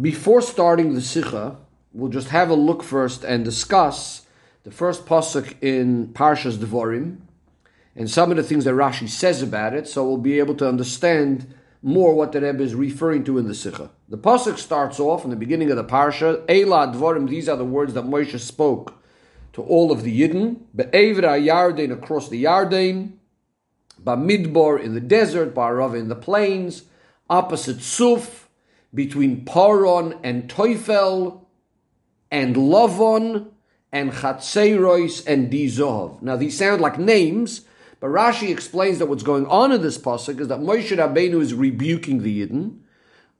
Before starting the Sikha, we'll just have a look first and discuss the first pasuk in Parshas Devorim and some of the things that Rashi says about it, so we'll be able to understand more what the Rebbe is referring to in the Sikha. The pasuk starts off in the beginning of the parsha. Eila Dvorim. These are the words that Moshe spoke to all of the Yidden. Be'evra Yarden across the Yarden. Bamidbar in the desert. Ba'arav in the plains. Opposite Suf between Paron and Teufel and Lavon and Chatzerois and Dizov. Now these sound like names, but Rashi explains that what's going on in this pasuk is that Moshe Rabbeinu is rebuking the Yidden,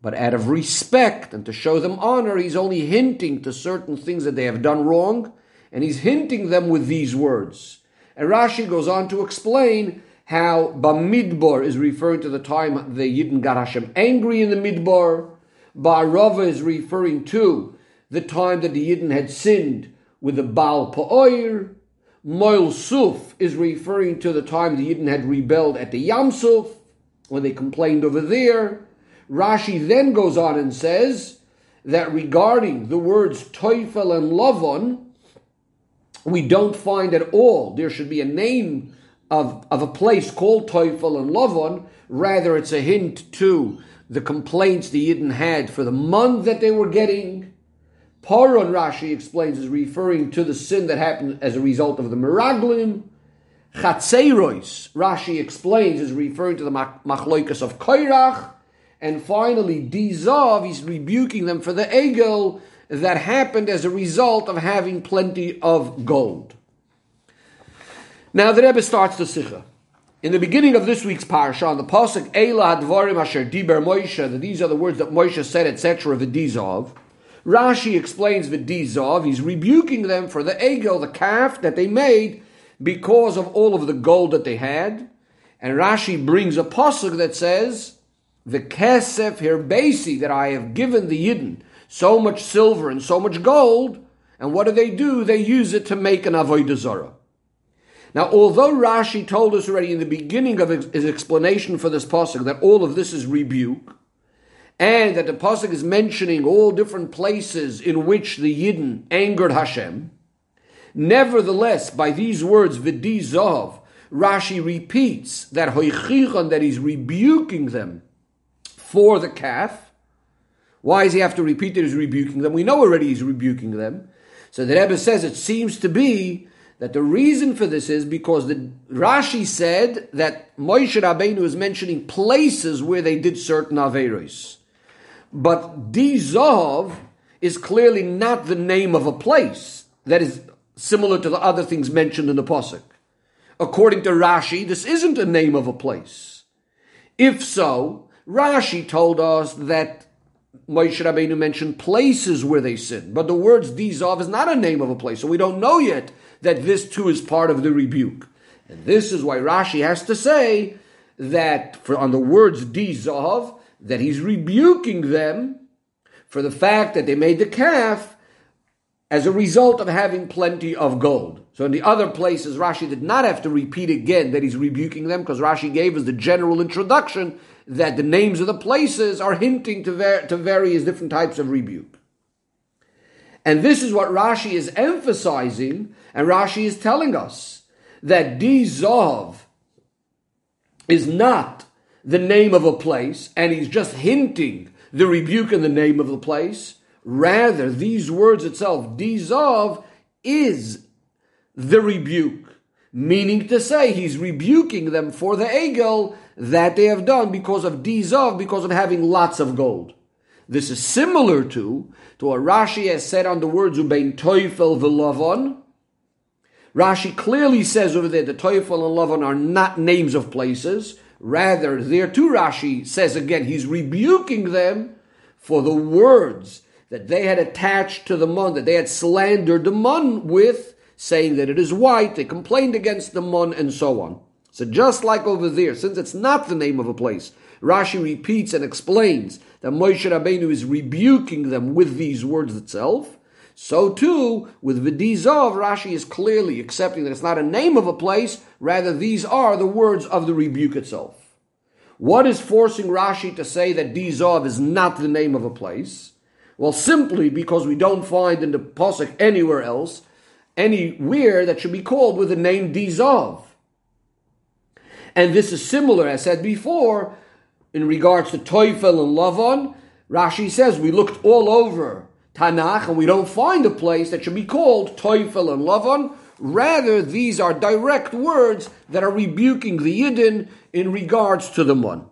but out of respect and to show them honor, he's only hinting to certain things that they have done wrong, and he's hinting them with these words. And Rashi goes on to explain how Bamidbar is referring to the time the Yidden got Hashem angry in the Midbar, Ba'arava is referring to the time that the Yidden had sinned with the Baal Pa'oir. Moil Suf is referring to the time the Yidden had rebelled at the Yam Suf, when they complained over there. Rashi then goes on and says that regarding the words Teufel and Lavon, we don't find at all there should be a name of, of a place called Teufel and Lavon. Rather, it's a hint to the complaints the Yidden had for the mun that they were getting. Paron, Rashi explains, is referring to the sin that happened as a result of the Miraglim. Chatzerois, Rashi explains, is referring to the Machloikas of Koirach. And finally, Dizov, he's rebuking them for the Egel that happened as a result of having plenty of gold. Now the Rebbe starts the Sikha. In the beginning of this week's parsha, on the pasuk Eila Advarim Asher Diber Moshe, that these are the words that Moshe said, etc. V'dizov. Rashi explains V'dizov. He's rebuking them for the egel, the calf that they made because of all of the gold that they had. And Rashi brings a pasuk that says, "The kesef hirbesi that I have given the yidden so much silver and so much gold." And what do they do? They use it to make an avodah zarah. Now, although Rashi told us already in the beginning of his explanation for this pasuk that all of this is rebuke, and that the pasuk is mentioning all different places in which the Yidden angered Hashem, Nevertheless, by these words, Vidizov, Rashi repeats that Hoichichon, that he's rebuking them for the calf. Why does he have to repeat that he's rebuking them? We know already he's rebuking them. So the Rebbe says it seems to be that the reason for this is because the Rashi said that Moshe Rabbeinu is mentioning places where they did certain averos. But Dizov is clearly not the name of a place. That is similar to the other things mentioned in the Pasuk. According to Rashi, this isn't a name of a place. If so, Rashi told us that Moshe Rabbeinu mentioned places where they sinned, but the words Dizov is not a name of a place, so we don't know yet that this too is part of the rebuke. And this is why Rashi has to say that for, on the words Dizov, that he's rebuking them for the fact that they made the calf as a result of having plenty of gold. So in the other places, Rashi did not have to repeat again that he's rebuking them because Rashi gave us the general introduction that the names of the places are hinting to, ver- to various different types of rebuke. And this is what Rashi is emphasizing, and Rashi is telling us that Dizov is not the name of a place, and he's just hinting the rebuke in the name of the place. Rather, these words itself, Dizov, is the rebuke, meaning to say he's rebuking them for the egel that they have done because of Dizov, because of having lots of gold. This is similar to, to what Rashi has said on the words Ubein Teufel v'Lavon. Rashi clearly says over there the Teufel and Lavon are not names of places. Rather, there too Rashi says again, he's rebuking them for the words that they had attached to the mun, that they had slandered the mun with, saying that it is white, they complained against the mun, and so on. So just like over there, since it's not the name of a place, Rashi repeats and explains that Moshe Rabbeinu is rebuking them with these words itself. So too, with Vidizov, Rashi is clearly accepting that it's not a name of a place, rather these are the words of the rebuke itself. What is forcing Rashi to say that Dizov is not the name of a place? Well, simply because we don't find in the Pasuk anywhere else anywhere that should be called with the name Dizov. And this is similar, as said before, in regards to Teufel and Lavan. Rashi says we looked all over Tanakh and we don't find a place that should be called Teufel and Lavan. Rather, these are direct words that are rebuking the Yidden in regards to the Mun.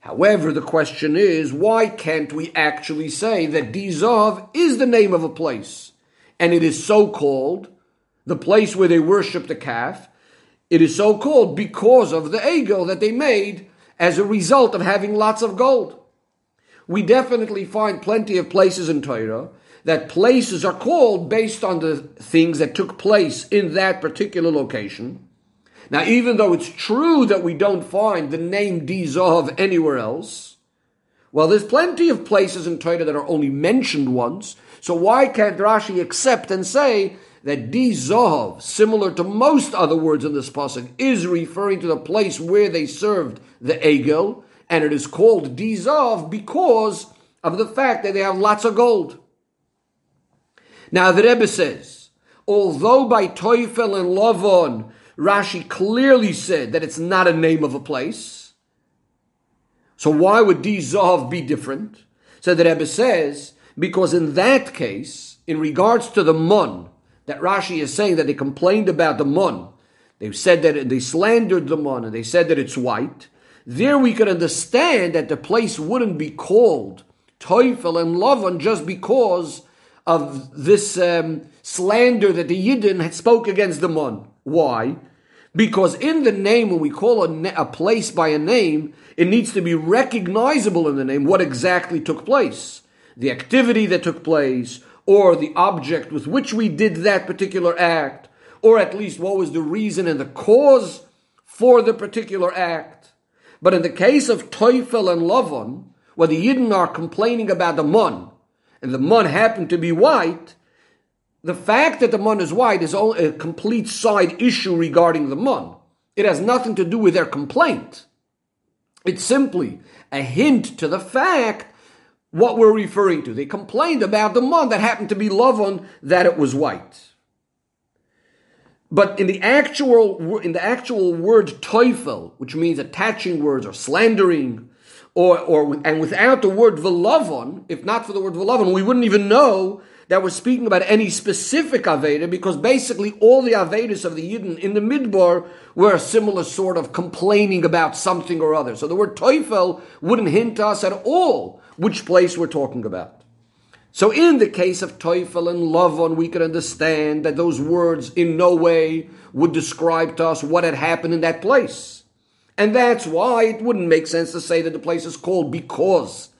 However, the question is, why can't we actually say that Dizov is the name of a place? And it is so called, the place where they worship the calf, it is so called because of the egel that they made as a result of having lots of gold. We definitely find plenty of places in Torah that places are called based on the things that took place in that particular location. Now, even though it's true that we don't find the name Dizov anywhere else, well, there's plenty of places in Torah that are only mentioned once. So why can't Rashi accept and say that Dizov, similar to most other words in this pasuk, is referring to the place where they served the Egel, and it is called Dizov because of the fact that they have lots of gold. Now the Rebbe says, although by Teufel and Lavon Rashi clearly said that it's not a name of a place. So why would Dizov be different? So the Rebbe says, because in that case, in regards to the Mun, that Rashi is saying that they complained about the Mun, they said that they slandered the Mun and they said that it's white. There we could understand that the place wouldn't be called Teufel and Lavan just because of this um, slander that the Yidden had spoke against the Mun. Why? Because in the name, when we call a, a place by a name, it needs to be recognizable in the name what exactly took place. The activity that took place, or the object with which we did that particular act, or at least what was the reason and the cause for the particular act. But in the case of Teufel and Lavon, where the Yidden are complaining about the Mun, and the Mun happened to be white, the fact that the mun is white is only a complete side issue regarding the mun. It has nothing to do with their complaint. It's simply a hint to the fact what we're referring to. They complained about the mun that happened to be Lavan that it was white. But in the actual in the actual word teufel, which means attaching words or slandering, or or and without the word velavon, if not for the word velavon, we wouldn't even know that we're speaking about any specific Avera because basically all the Averas of the Yidden in the Midbar were a similar sort of complaining about something or other. So the word Teufel wouldn't hint us at all which place we're talking about. So in the case of Teufel and Lavon, we can understand that those words in no way would describe to us what had happened in that place. And that's why it wouldn't make sense to say that the place is called because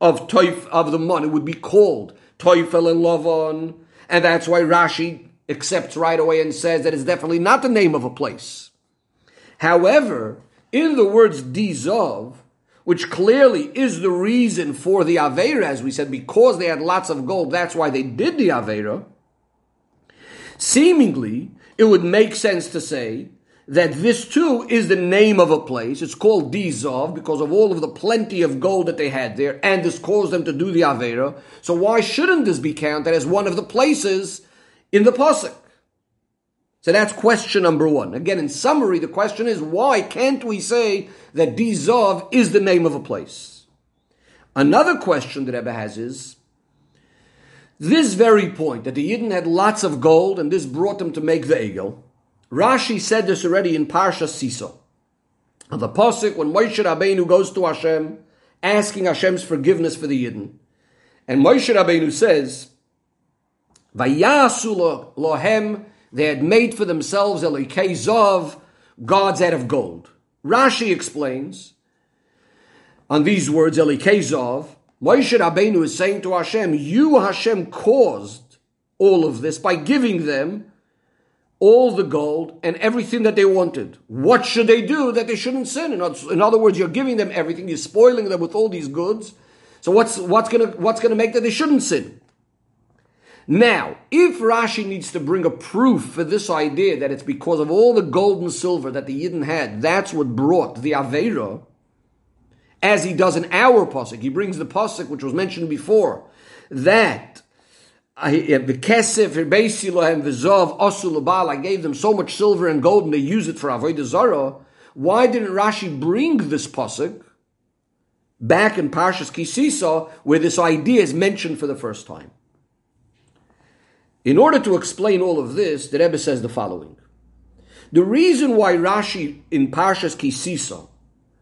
of Teuf of the Mun. It would be called Teufel and Lavon, and that's why Rashi accepts right away and says that it's definitely not the name of a place. However, in the words Dizov, which clearly is the reason for the Avera, as we said, because they had lots of gold, that's why they did the Avera. Seemingly, it would make sense to say that this too is the name of a place. It's called Dizov because of all of the plenty of gold that they had there, and this caused them to do the Avera. So why shouldn't this be counted as one of the places in the Pasuk? So that's question number one. Again, in summary, the question is why can't we say that Dizov is the name of a place? Another question that Rebbe has is this very point that the Yidden had lots of gold and this brought them to make the egel. Rashi said this already in Parsha Siso. The Pasuk, when Moshe Rabbeinu goes to Hashem, asking Hashem's forgiveness for the Yidden, and Moshe Rabbeinu says, Vayasu lohem, they had made for themselves Elikei Zov, gods out of gold. Rashi explains, on these words, Elikei Zov, Moshe Rabbeinu is saying to Hashem, you Hashem caused all of this by giving them all the gold and everything that they wanted. What should they do that they shouldn't sin? In other words, you're giving them everything, you're spoiling them with all these goods. So what's what's gonna what's gonna make that they shouldn't sin? Now, if Rashi needs to bring a proof for this idea that it's because of all the gold and silver that the Yidden had, that's what brought the Avera, as he does in our pasuk. He brings the pasuk which was mentioned before that the kesef and v'zov asul I gave them so much silver and gold and they use it for avodah zara. Why didn't Rashi bring this pasuk back in Parshas Kisisa where this idea is mentioned for the first time? In order to explain all of this, the Rebbe says the following. The reason why Rashi in Parshas Kisisa,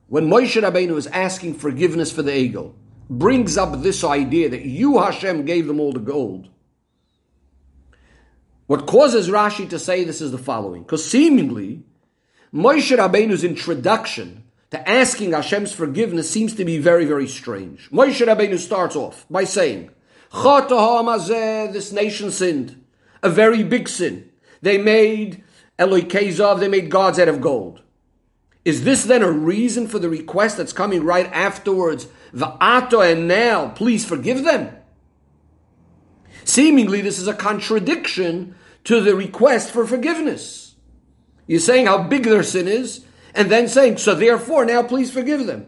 when Moshe Rabbeinu is asking forgiveness for the Egel, brings up this idea that you, Hashem, gave them all the gold. What causes Rashi to say this is the following. Because seemingly, Moshe Rabbeinu's introduction to asking Hashem's forgiveness seems to be very, very strange. Moshe Rabbeinu starts off by saying, this nation sinned. A very big sin. They made Eloi Kezov, they made gods out of gold. Is this then a reason for the request that's coming right afterwards? Va'ato and now, please forgive them. Seemingly, this is a contradiction to the request for forgiveness. You're saying how big their sin is, and then saying, so therefore, now please forgive them.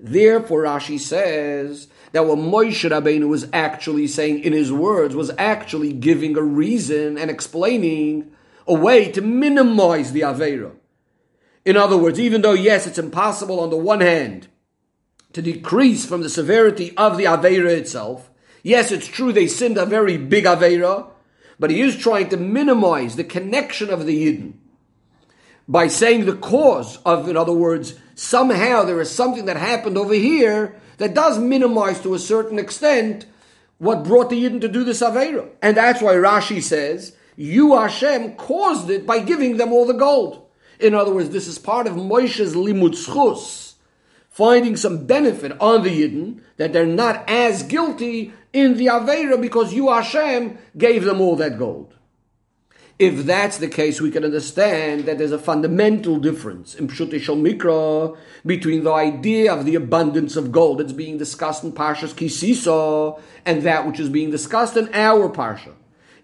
Therefore, Rashi says that what Moshe Rabbeinu was actually saying in his words was actually giving a reason and explaining a way to minimize the Aveira. In other words, even though, yes, it's impossible on the one hand to decrease from the severity of the Aveira itself, yes, it's true they sinned a very big Aveira, but he is trying to minimize the connection of the Yidden by saying the cause of, in other words, somehow there is something that happened over here that does minimize to a certain extent what brought the Yidden to do this Aveira. And that's why Rashi says, you Hashem caused it by giving them all the gold. In other words, this is part of Moshe's limud schus, finding some benefit on the Yidden that they're not as guilty in the Aveira because you Hashem gave them all that gold. If that's the case, we can understand that there's a fundamental difference in Pshut Mikra between the idea of the abundance of gold that's being discussed in Parshas Kisisa and that which is being discussed in our Parsha.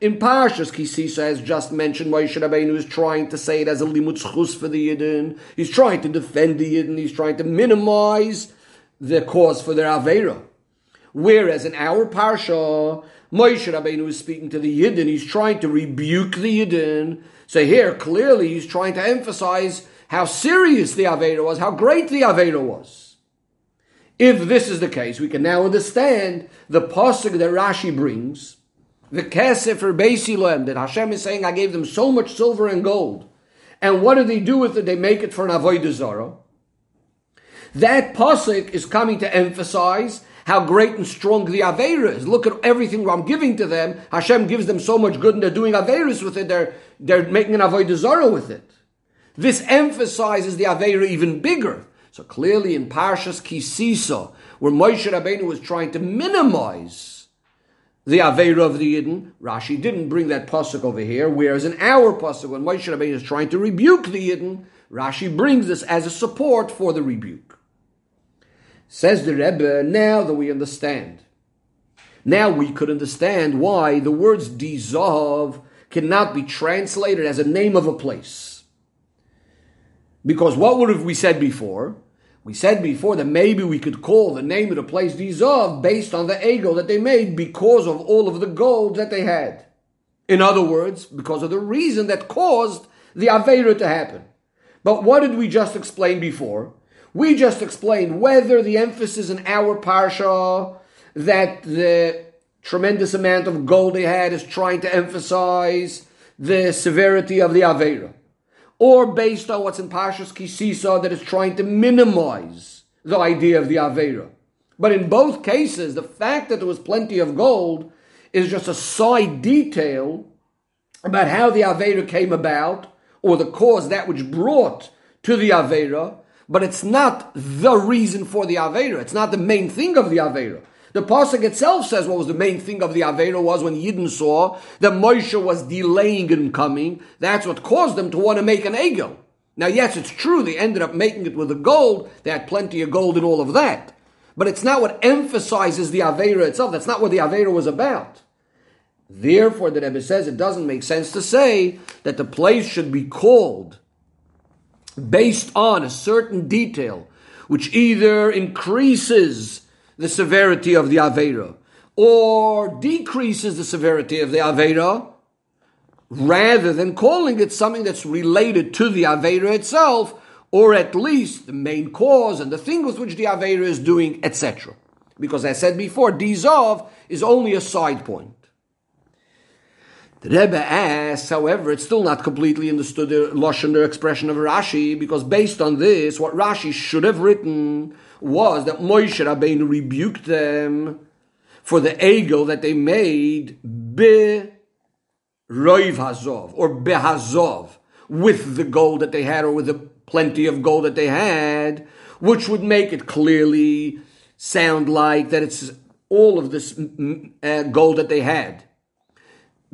In Parshas Kisisa, as just mentioned, Moshe Rabbeinu is trying to say it as a limud schus for the Yidden. He's trying to defend the Yidden. He's trying to minimize the cause for their Avera. Whereas in our Parsha, Moshe Rabbeinu is speaking to the Yidden. He's trying to rebuke the Yidden. So here, clearly, he's trying to emphasize how serious the Avera was, how great the Avera was. If this is the case, we can now understand the pasuk that Rashi brings, the kesef for Beisilem, that Hashem is saying, I gave them so much silver and gold. And what do they do with it? They make it for an avodah zarah. That pasuk is coming to emphasize how great and strong the Aveira is. Look at everything I'm giving to them. Hashem gives them so much good and they're doing Aveiras with it. They're, they're making an Avodah Zarah with it. This emphasizes the Aveira even bigger. So clearly in Parshas Kisisa, where Moshe Rabbeinu was trying to minimize the Aveira of the Yidden, Rashi didn't bring that pasuk over here, whereas in our pasuk, when Moshe Rabbeinu is trying to rebuke the Yidden, Rashi brings this as a support for the rebuke. Says the Rebbe, now that we understand. Now we could understand why the words Dizov cannot be translated as a name of a place. Because what would have we said before? We said before that maybe we could call the name of the place Dizov based on the ego that they made because of all of the gold that they had. In other words, because of the reason that caused the Avera to happen. But what did we just explain before? We just explained whether the emphasis in our parsha that the tremendous amount of gold they had is trying to emphasize the severity of the Avera, or based on what's in Parshas Kisisa that is trying to minimize the idea of the Avera. But in both cases, the fact that there was plenty of gold is just a side detail about how the Avera came about, or the cause that which brought to the Avera, but it's not the reason for the Avera. It's not the main thing of the Avera. The Pasuk itself says what was the main thing of the Avera was when Yidden saw that Moshe was delaying in coming. That's what caused them to want to make an Egel. Now, yes, it's true, they ended up making it with the gold. They had plenty of gold and all of that. But it's not what emphasizes the Avera itself. That's not what the Avera was about. Therefore, the Rebbe says it doesn't make sense to say that the place should be called based on a certain detail which either increases the severity of the Avera or decreases the severity of the Avera, rather than calling it something that's related to the Avera itself, or at least the main cause and the thing with which the Avera is doing, etc. Because I said before, Dizov is only a side point. The Rebbe asks, however, it's still not completely understood the Lashon, the expression of Rashi, because based on this, what Rashi should have written was that Moshe Rabbeinu rebuked them for the egel that they made be roiv hazov or behazov with the gold that they had or with the plenty of gold that they had, which would make it clearly sound like that it's all of this uh, gold that they had.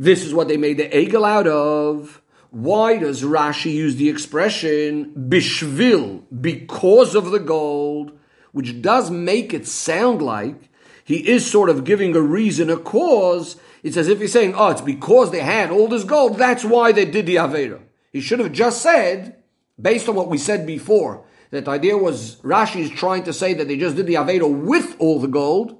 This is what they made the egel out of. Why does Rashi use the expression bishvil, because of the gold, which does make it sound like he is sort of giving a reason, a cause. It's as if he's saying, oh, it's because they had all this gold, that's why they did the Avera. He should have just said, based on what we said before, that the idea was Rashi is trying to say that they just did the Avera with all the gold.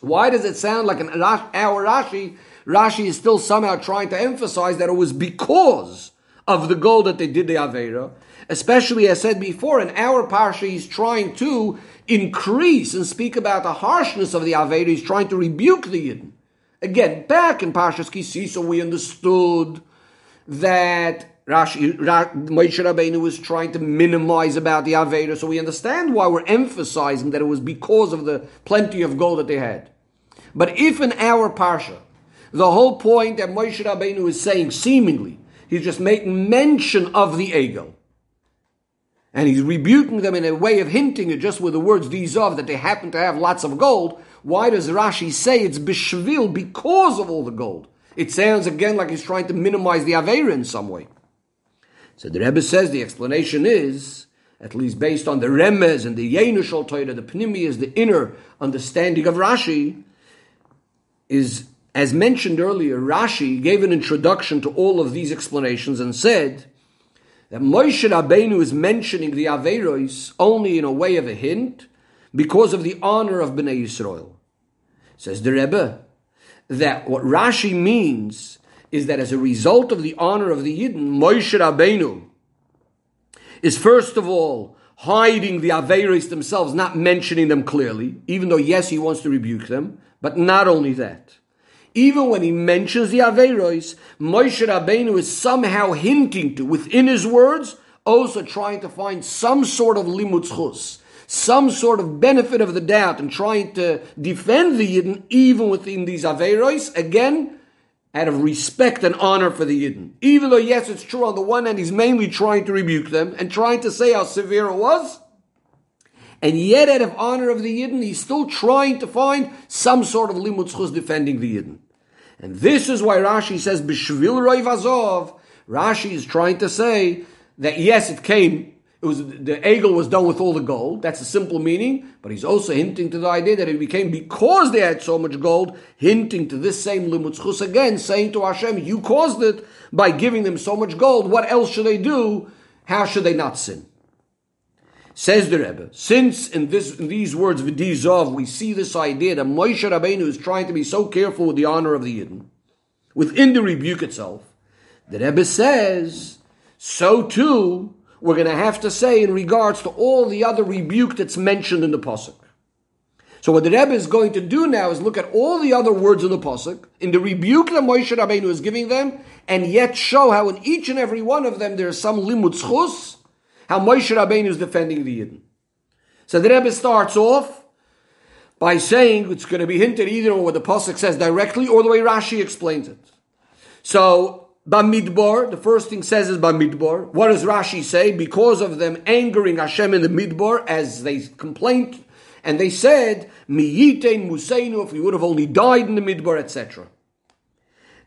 Why does it sound like an our Rashi Rashi is still somehow trying to emphasize that it was because of the gold that they did the Avera. Especially, as said before, in our Parsha, he's trying to increase and speak about the harshness of the Avera. He's trying to rebuke the Yidden. Again, back in Parshas Kisisa, we understood that Rashi, Moshe Rabbeinu was trying to minimize about the Avera, so we understand why we're emphasizing that it was because of the plenty of gold that they had. But if in our Parsha, the whole point that Moshe Rabbeinu is saying, seemingly, he's just making mention of the Egel. And he's rebuking them in a way of hinting it just with the words these of that they happen to have lots of gold. Why does Rashi say it's bishvil because of all the gold? It sounds again like he's trying to minimize the Avera in some way. So the Rebbe says the explanation is, at least based on the Remez and the Yenushal Torah, the Pnimi is the inner understanding of Rashi, is as mentioned earlier, Rashi gave an introduction to all of these explanations and said that Moshe Rabbeinu is mentioning the Averos only in a way of a hint because of the honor of Bnei Yisrael. Says the Rebbe that what Rashi means is that as a result of the honor of the Yidden, Moshe Rabbeinu is first of all hiding the Averos themselves, not mentioning them clearly, even though yes, he wants to rebuke them, but not only that even when he mentions the Averos, Moshe Rabbeinu is somehow hinting to, within his words, also trying to find some sort of limud some sort of benefit of the doubt, and trying to defend the Yidden even within these Averos, again, out of respect and honor for the Yidden. Even though, yes, it's true, on the one hand, he's mainly trying to rebuke them and trying to say how severe it was, and yet out of honor of the Yidden, he's still trying to find some sort of limud defending the Yidden. And this is why Rashi says, Bishvil Roiv Azov. Rashi is trying to say that yes, it came, it was, the egel was done with all the gold. That's a simple meaning. But he's also hinting to the idea that it became because they had so much gold, hinting to this same limutzchus again, saying to Hashem, you caused it by giving them so much gold. What else should they do? How should they not sin? Says the Rebbe, since in, this, in these words, V'dizov, we see this idea that Moshe Rabbeinu is trying to be so careful with the honor of the Yidden, within the rebuke itself, the Rebbe says, so too, we're going to have to say in regards to all the other rebuke that's mentioned in the Pasuk. So what the Rebbe is going to do now is look at all the other words in the Pasuk, in the rebuke that Moshe Rabbeinu is giving them, and yet show how in each and every one of them there is some limud how Moshe Rabbeinu is defending the Yidden. So the Rebbe starts off by saying it's going to be hinted either on what the Pasuk says directly or the way Rashi explains it. So, Bamidbar, the first thing says is Bamidbar. What does Rashi say? Because of them angering Hashem in the Midbar, as they complained, and they said, Miyitein Museinu, if we would have only died in the Midbar, etc.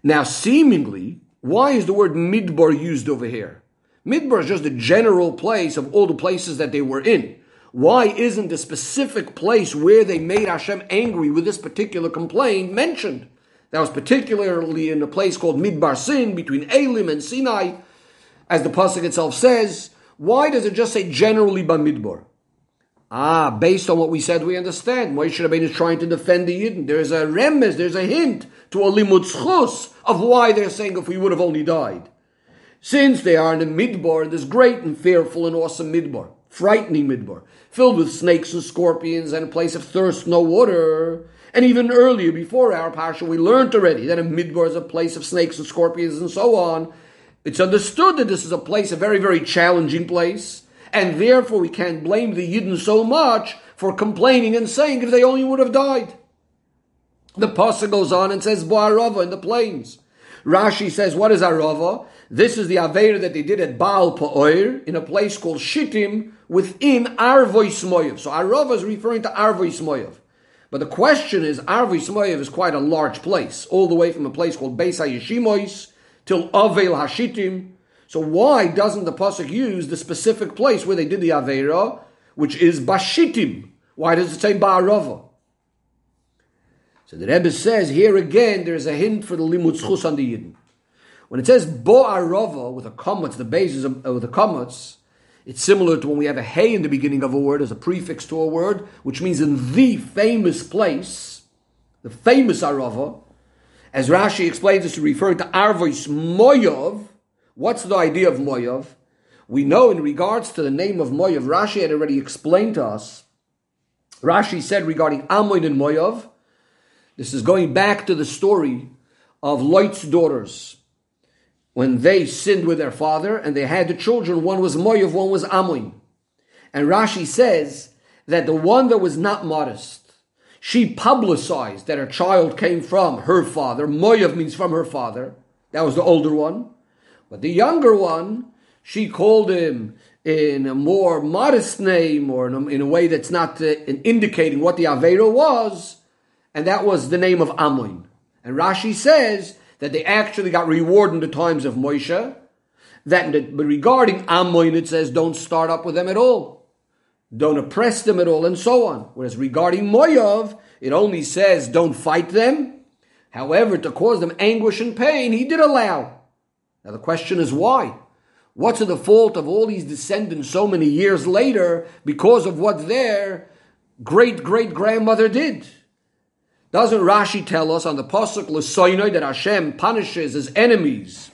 Now, seemingly, why is the word Midbar used over here? Midbar is just a general place of all the places that they were in. Why isn't the specific place where they made Hashem angry with this particular complaint mentioned? That was particularly in a place called Midbar Sin between Elim and Sinai, as the pasuk itself says. Why does it just say generally by Midbar? Ah, based on what we said, we understand. Moshe Rabbeinu is trying to defend the Yidden. There's a remez, there's a hint to a limud schus of why they're saying if we would have only died. Since they are in the midbar, this great and fearful and awesome midbar, frightening midbar, filled with snakes and scorpions and a place of thirst, no water. And even earlier, before our parsha, we learned already that a midbar is a place of snakes and scorpions and so on. It's understood that this is a place, a very, very challenging place, and therefore we can't blame the Yidden so much for complaining and saying if they only would have died. The pasuk goes on and says Bo'arava in the plains. Rashi says, what is Arava? This is the Aveira that they did at Baal Pa'oir in a place called Shittim within Arvoy Smoyev. So Arava is referring to Arvoy. But the question is, Arvoy Smoyev is quite a large place, all the way from a place called Beis HaYeshimois till Avel Hashittim. So why doesn't the pasuk use the specific place where they did the Aveira, which is Bashittim? Why does it say Ba'arava? So the Rebbe says here again there's a hint for the limud schus on the Yidden. When it says Bo'arava with a komutz, the basis of, of the komutz, it's similar to when we have a hey in the beginning of a word as a prefix to a word, which means in the famous place, the famous Arava. As Rashi explains this, referring to Arvois Moyov. What's the idea of Moyov? We know in regards to the name of Moyov, Rashi had already explained to us. Rashi said regarding Amoin and Moyov, this is going back to the story of Lot's daughters. When they sinned with their father and they had the children, one was Moav, one was Amoin. And Rashi says that the one that was not modest, she publicized that her child came from her father. Moav means from her father. That was the older one. But the younger one, she called him in a more modest name or in a, in a way that's not uh, indicating what the Avera was and that was the name of Amun. And Rashi says that they actually got reward in the times of Moshe. That, but regarding Amun, it says don't start up with them at all. Don't oppress them at all, and so on. Whereas regarding Moav, it only says don't fight them. However, to cause them anguish and pain, he did allow. Now the question is why? What's the fault of all these descendants so many years later because of what their great great grandmother did? Doesn't Rashi tell us on the Pasuk L'soinoi that Hashem punishes his enemies?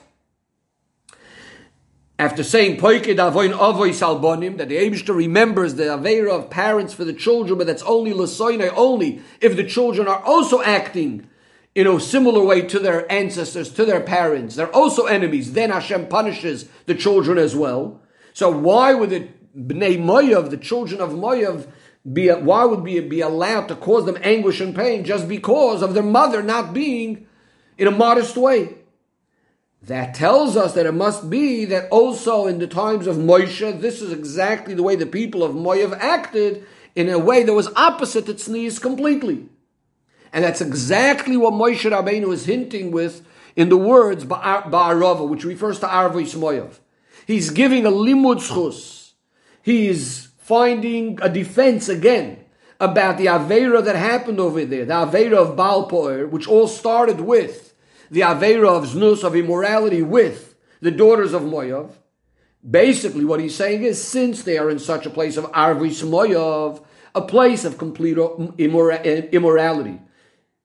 After saying Poike Davoin Avoy Salbonim, that the Abishter remembers the Avera of parents for the children, but that's only L'soinoi, only if the children are also acting in a similar way to their ancestors, to their parents. They're also enemies. Then Hashem punishes the children as well. So why would the Bnei Moav, the children of Moav, be why would be be allowed to cause them anguish and pain just because of their mother not being in a modest way? That tells us that it must be that also in the times of Moshe, this is exactly the way the people of Moav acted in a way that was opposite to Tznius completely. And that's exactly what Moshe Rabbeinu is hinting with in the words Ba'arava, which refers to Arvois Moav. He's giving a limud schus. He's finding a defense again about the Aveira that happened over there, the Aveira of Balpoir, which all started with the Aveira of Znus, of immorality with the daughters of Moav. Basically, what he's saying is since they are in such a place of Arvis Moav, a place of complete immorality,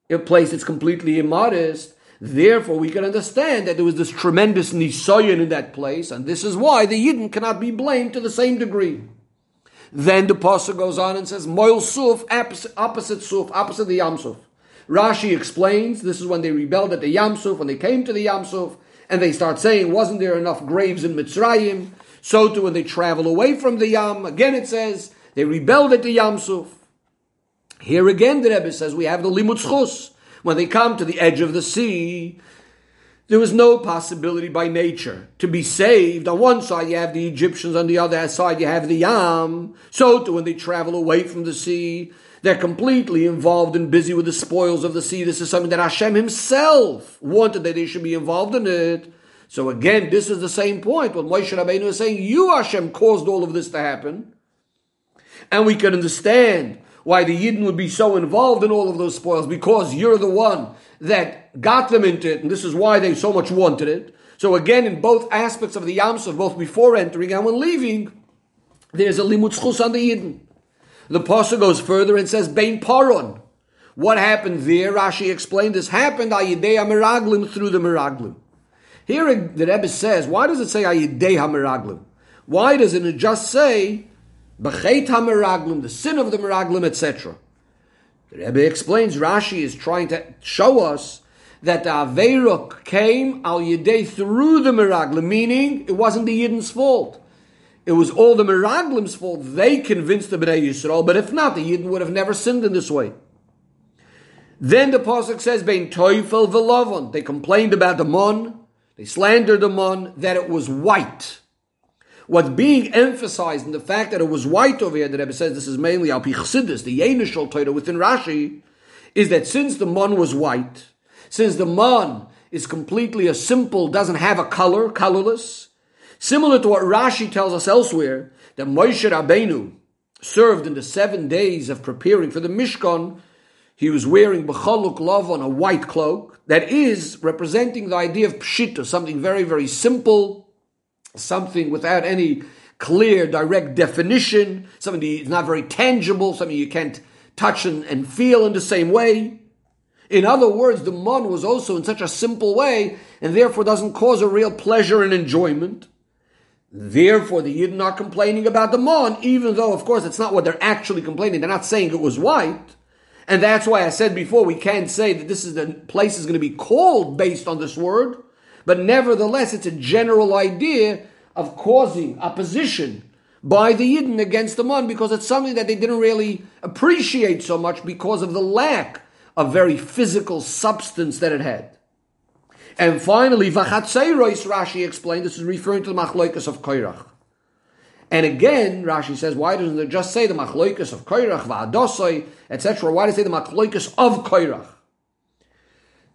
a place that's completely immodest, Therefore, we can understand that there was this tremendous nisayon in that place, and this is why the Yidden cannot be blamed to the same degree. Then the pasuk goes on and says, Moil Suf, opposite Suf, opposite the Yam Suf. Rashi explains this is when they rebelled at the Yam Suf, when they came to the Yam Suf, and they start saying, wasn't there enough graves in Mitzrayim? So too when they travel away from the Yam, again it says, they rebelled at the Yam Suf. Here again the Rebbe says we have the Limud Chus. When they come to the edge of the sea, there was no possibility by nature to be saved. On one side, you have the Egyptians, on the other side, you have the Yam. So, too, when they travel away from the sea, they're completely involved and busy with the spoils of the sea. This is something that Hashem Himself wanted that they should be involved in it. So, again, this is the same point. What Moshe Rabbeinu is saying, you, Hashem, caused all of this to happen. And we can understand why the Yidden would be so involved in all of those spoils because you're the one that got them into it, and this is why they so much wanted it. So again, in both aspects of the Yamsuf, both before entering and when leaving, there's a limud schus on the Yidden. The pasuk goes further and says Bein Paron. What happened there? Rashi explained this happened Ayidei Meraglim through the Miraglim. Here the Rebbe says, why does it say Ayidei HaMeraglim? Why doesn't it just say The sin of the Meraglim, etc.? The Rebbe explains Rashi is trying to show us that the Averuk came al Yidei through the Meraglim, meaning it wasn't the Yidden's fault. It was all the Meraglim's fault. They convinced the Bnei Yisrael, but if not, the Yidden would have never sinned in this way. Then the Pasuk says, Bein Toifel Velovon. They complained about the Mon, they slandered the Mon, that it was white. What's being emphasized in the fact that it was white over here, the Rebbe says this is mainly Al Pichsidis, the Yenishal Torah within Rashi, is that since the man was white, since the man is completely a simple, doesn't have a color, colorless, similar to what Rashi tells us elsewhere, that Moshe Rabbeinu served in the seven days of preparing for the Mishkan, he was wearing B'chaluk love on a white cloak, that is representing the idea of Pshita, something very, very simple, something without any clear, direct definition, something that's not very tangible, something you can't touch and, and feel in the same way. In other words, the mon was also in such a simple way, and therefore doesn't cause a real pleasure and enjoyment. Therefore, the Yidden are complaining about the mon, even though, of course, it's not what they're actually complaining. They're not saying it was white. And that's why I said before, we can't say that this is the place is going to be called based on this word. But nevertheless, it's a general idea of causing opposition by the Yidden against the Mon because it's something that they didn't really appreciate so much because of the lack of very physical substance that it had. And finally, Vachatzeirois, Rashi explained, this is referring to the Machloikas of Koirach. And again, Rashi says, why doesn't it just say the Machloikas of Koirach, Va'adosoi, etc.? Why does it say the Machloikas of Koirach?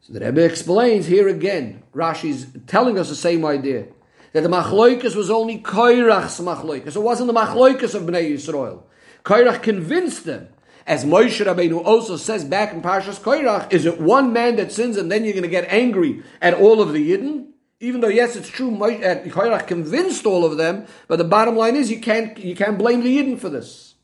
So the Rebbe explains here again, Rashi's telling us the same idea that the machloikas was only Koirach's machloikas. It wasn't the machloikas of Bnei Yisrael. Koirach convinced them. As Moshe Rabbeinu also says back in Parshas Koirach, is it one man that sins and then you're going to get angry at all of the Yidden? Even though yes, it's true, uh, Koirach convinced all of them, but the bottom line is you can't you can't blame the Yidden for this.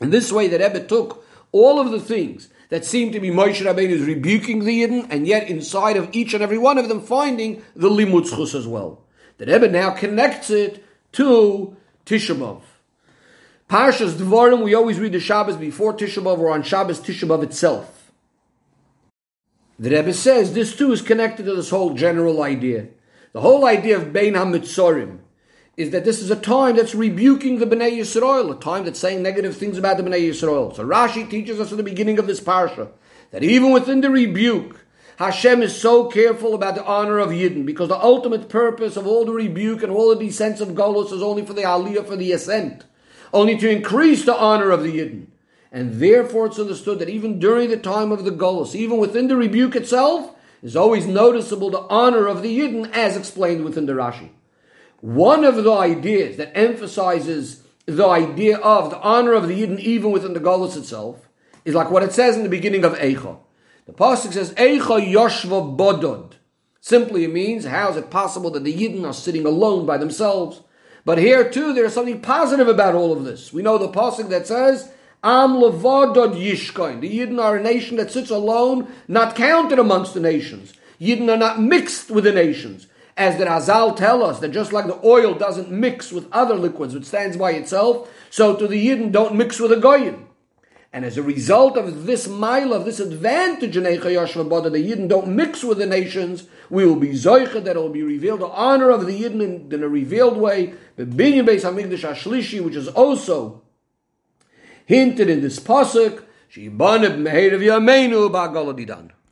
In this way, that Rebbe took all of the things that seem to be Moshe Rabbeinu's rebuking the Yidden, and yet inside of each and every one of them finding the limutzchus as well. The Rebbe now connects it to Tisha B'Av. Parshas Dvarim, we always read the Shabbos before Tisha B'Av or on Shabbos Tisha B'Av itself. The Rebbe says this too is connected to this whole general idea. The whole idea of Bein HaMitzorim is that this is a time that's rebuking the Bnei Yisrael, a time that's saying negative things about the Bnei Yisrael. So Rashi teaches us at the beginning of this parsha that even within the rebuke, Hashem is so careful about the honor of Yidden because the ultimate purpose of all the rebuke and all the sense of Golos is only for the Aliyah, for the ascent, only to increase the honor of the Yidden. And therefore it's understood that even during the time of the Golos, even within the rebuke itself, is always noticeable the honor of the Yidden as explained within the Rashi. One of the ideas that emphasizes the idea of the honor of the Yidden even within the Golos itself is like what it says in the beginning of Eicha. The pasuk says Eicha Yoshva Bodod. Simply it means how is it possible that the Yidden are sitting alone by themselves? But here too, there's something positive about all of this. We know the pasuk that says Am Levadod Yishkoin. The Yidden are a nation that sits alone, not counted amongst the nations. Yidden are not mixed with the nations. As the Chazal tell us that just like the oil doesn't mix with other liquids, which stands by itself, so to the Yidden don't mix with the Goyim. And as a result of this mile, of this advantage in Eicha Yoshva that the Yidden don't mix with the nations, we will be Zoicha, that will be revealed, the honor of the Yidden in, in a revealed way, the Binyan Beis HaMikdash Ashlishi, which is also hinted in this Pasuk, Shibanib Meher Yameinu Ba'Galadidan.